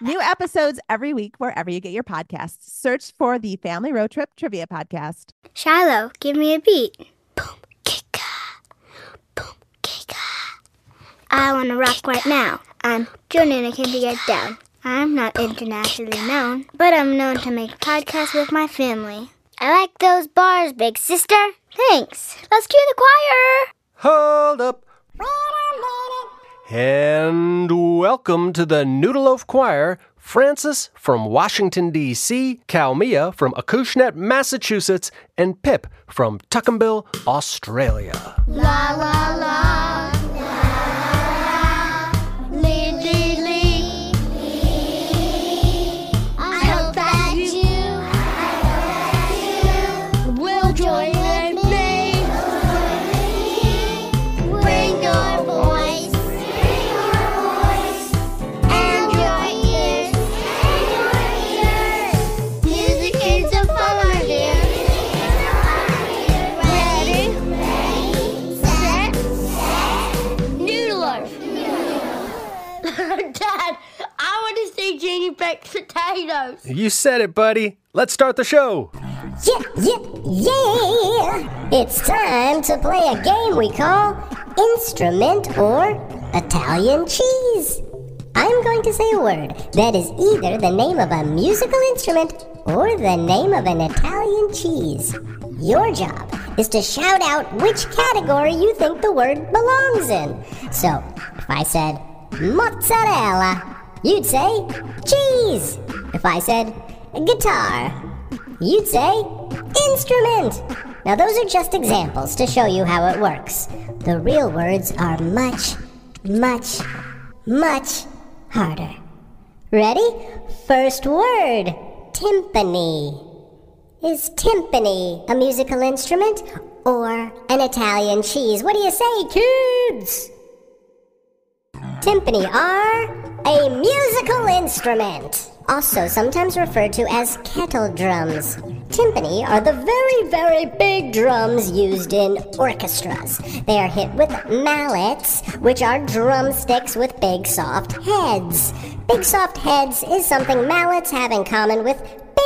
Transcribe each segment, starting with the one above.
New episodes every week wherever you get your podcasts. Search for the Family Road Trip Trivia Podcast. Shiloh, give me a beat. Boom, kika. Boom, kika. I want to rock right now. I'm Jonah Kim to get down. I'm not internationally known, but I'm known to make podcasts with my family. I like those bars, big sister. Thanks. Let's cue the choir. Hold up. And welcome to the Noodleloaf Choir, Francis from Washington, D.C., Calmia from Acushnet, Massachusetts, and Pip from Tuckombil, Australia. La la la. Baked potatoes. You said it, buddy. Let's start the show. Yeah, yeah, yeah! It's time to play a game we call Instrument or Italian Cheese. I'm going to say a word that is either the name of a musical instrument or the name of an Italian cheese. Your job is to shout out which category you think the word belongs in. So, if I said mozzarella, you'd say cheese. If I said guitar, You'd say instrument. Now, those are just examples to show you how it works. The real words are much, much, much harder. Ready? First word timpani. Is timpani a musical instrument or an Italian cheese? What do you say, kids? Timpani are a musical instrument, also sometimes referred to as kettle drums. Timpani are the very, very big drums used in orchestras. They are hit with mallets, which are drumsticks with big soft heads. Big soft heads is something mallets have in common with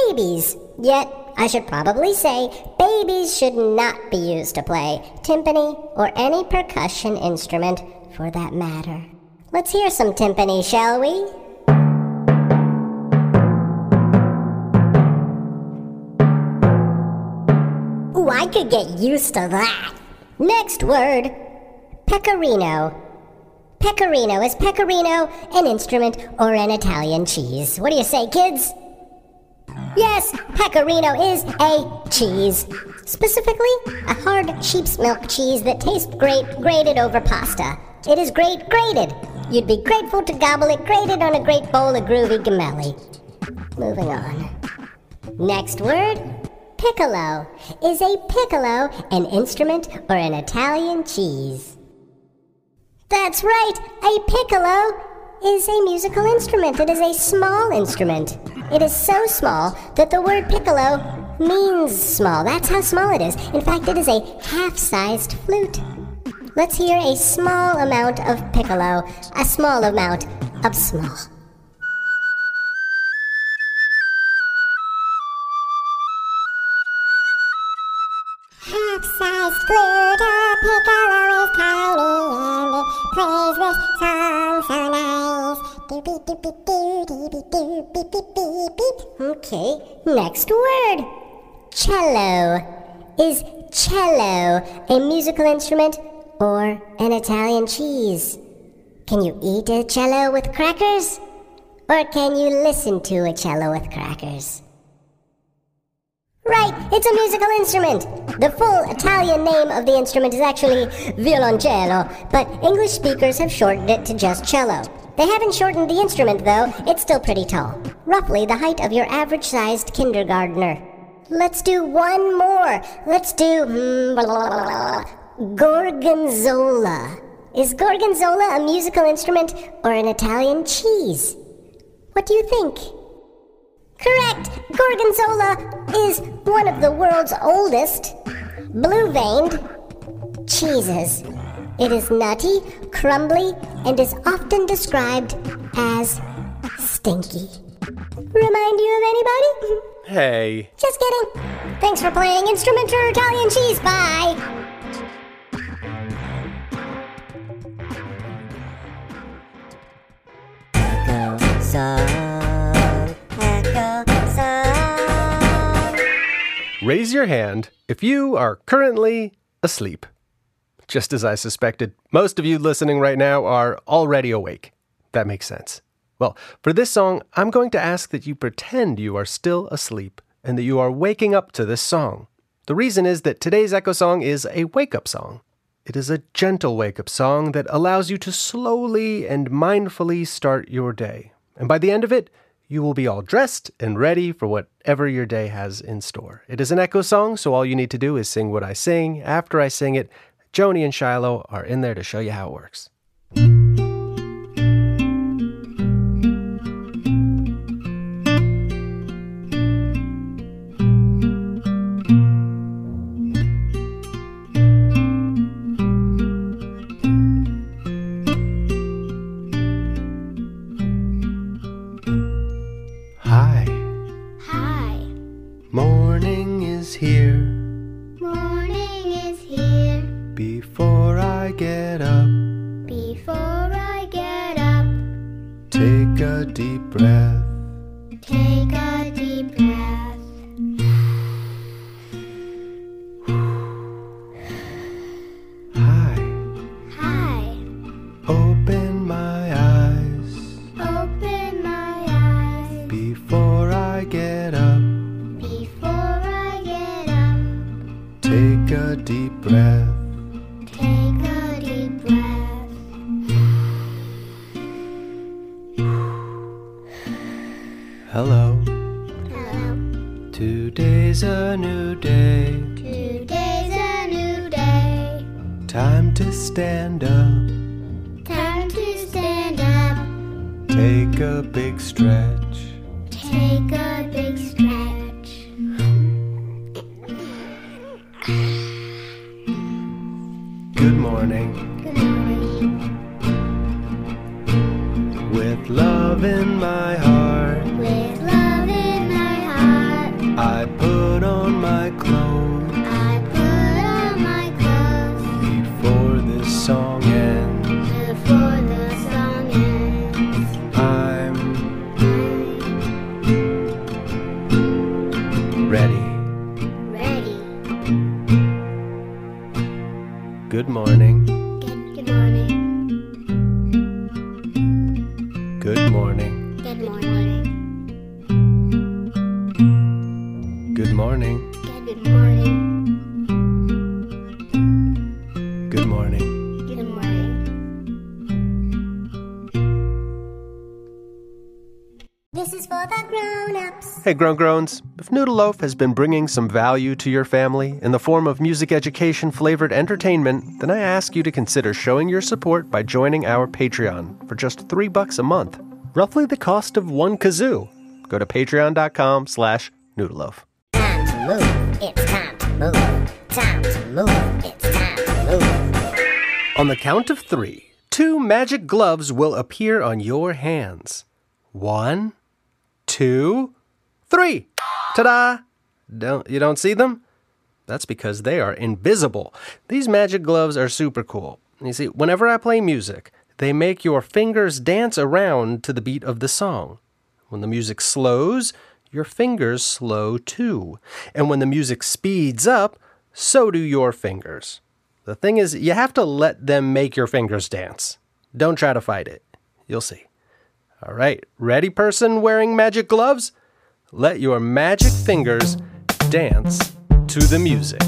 babies. Yet, I should probably say babies should not be used to play timpani or any percussion instrument for that matter. Let's hear some timpani, shall we? Ooh, I could get used to that. Next word pecorino. Pecorino. Is pecorino an instrument or an Italian cheese? What do you say, kids? Yes, pecorino is a cheese. Specifically, a hard sheep's milk cheese that tastes great grated over pasta. It is great grated. You'd be grateful to gobble it grated on a great bowl of groovy gemelli. Moving on. Next word piccolo. Is a piccolo an instrument or an Italian cheese? That's right, a piccolo is a musical instrument. It is a small instrument. It is so small that the word piccolo means small. That's how small it is. In fact, it is a half sized flute. Let's hear a small amount of piccolo, a small amount of small. Half-sized flute, a piccolo is tiny, and it plays this song so nice. Doopy doopy doo, doopy doo, beep beep beep beep. Okay, next word cello. Is cello a musical instrument or an Italian cheese? Can you eat a cello with crackers? Or can you listen to a cello with crackers? Right, it's a musical instrument. The full Italian name of the instrument is actually violoncello, but English speakers have shortened it to just cello. They haven't shortened the instrument, though. It's still pretty tall. Roughly the height of your average sized kindergartner. Let's do one more. Let's do hmm, gorgonzola. Is gorgonzola a musical instrument or an Italian cheese? What do you think? Correct! Gorgonzola is one of the world's oldest blue veined cheeses. It is nutty, crumbly, and is often described as stinky. Remind you of anybody? Hey. Just kidding. Thanks for playing Instrument or Italian Cheese. Bye. Song, echo song. Raise your hand if you are currently asleep. Just as I suspected, most of you listening right now are already awake. That makes sense. Well, for this song, I'm going to ask that you pretend you are still asleep and that you are waking up to this song. The reason is that today's Echo Song is a wake up song. It is a gentle wake up song that allows you to slowly and mindfully start your day. And by the end of it, you will be all dressed and ready for whatever your day has in store. It is an echo song, so all you need to do is sing what I sing. After I sing it, Joni and Shiloh are in there to show you how it works. Hello, Hello, today's a new day. today's a new day. Time to stand up, Time to stand up, take a big stretch. take a big stretch. Good morning, Good morning. with love in my heart. Hey, Grown Groans. If Noodle Loaf has been bringing some value to your family in the form of music education flavored entertainment, then I ask you to consider showing your support by joining our Patreon for just three bucks a month, roughly the cost of one kazoo. Go to patreon.com slash noodleloaf. Time to move. It's time to move. Time to move. It's time to move. On the count of three, two magic gloves will appear on your hands. One, two, three. Ta-da! Don't you don't see them? That's because they are invisible. These magic gloves are super cool. You see, whenever I play music, they make your fingers dance around to the beat of the song. When the music slows, your fingers slow too. And when the music speeds up, so do your fingers. The thing is, you have to let them make your fingers dance. Don't try to fight it. You'll see. All right, ready, person wearing magic gloves? Let your magic fingers dance to the music.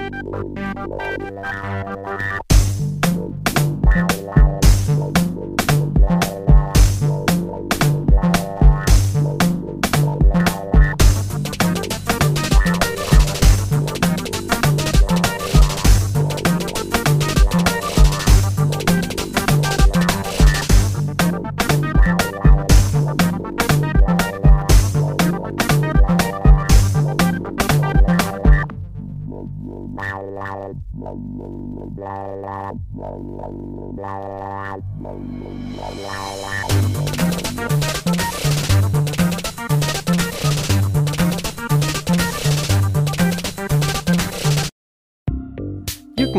Thank you.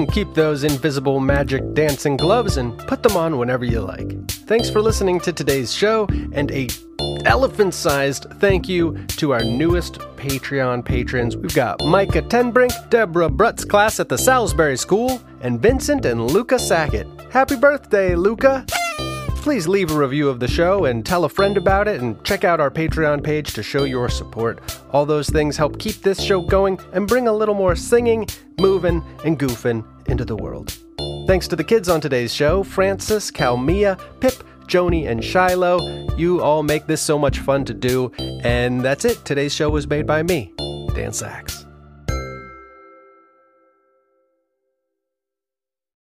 Can keep those invisible magic dancing gloves and put them on whenever you like. Thanks for listening to today's show, and a elephant sized thank you to our newest Patreon patrons. We've got Micah Tenbrink, Deborah Brutt's class at the Salisbury School, and Vincent and Luca Sackett. Happy birthday, Luca! Please leave a review of the show and tell a friend about it and check out our Patreon page to show your support. All those things help keep this show going and bring a little more singing, moving, and goofing into the world. Thanks to the kids on today's show Francis, Calmia, Pip, Joni, and Shiloh. You all make this so much fun to do. And that's it. Today's show was made by me, Dan Saks.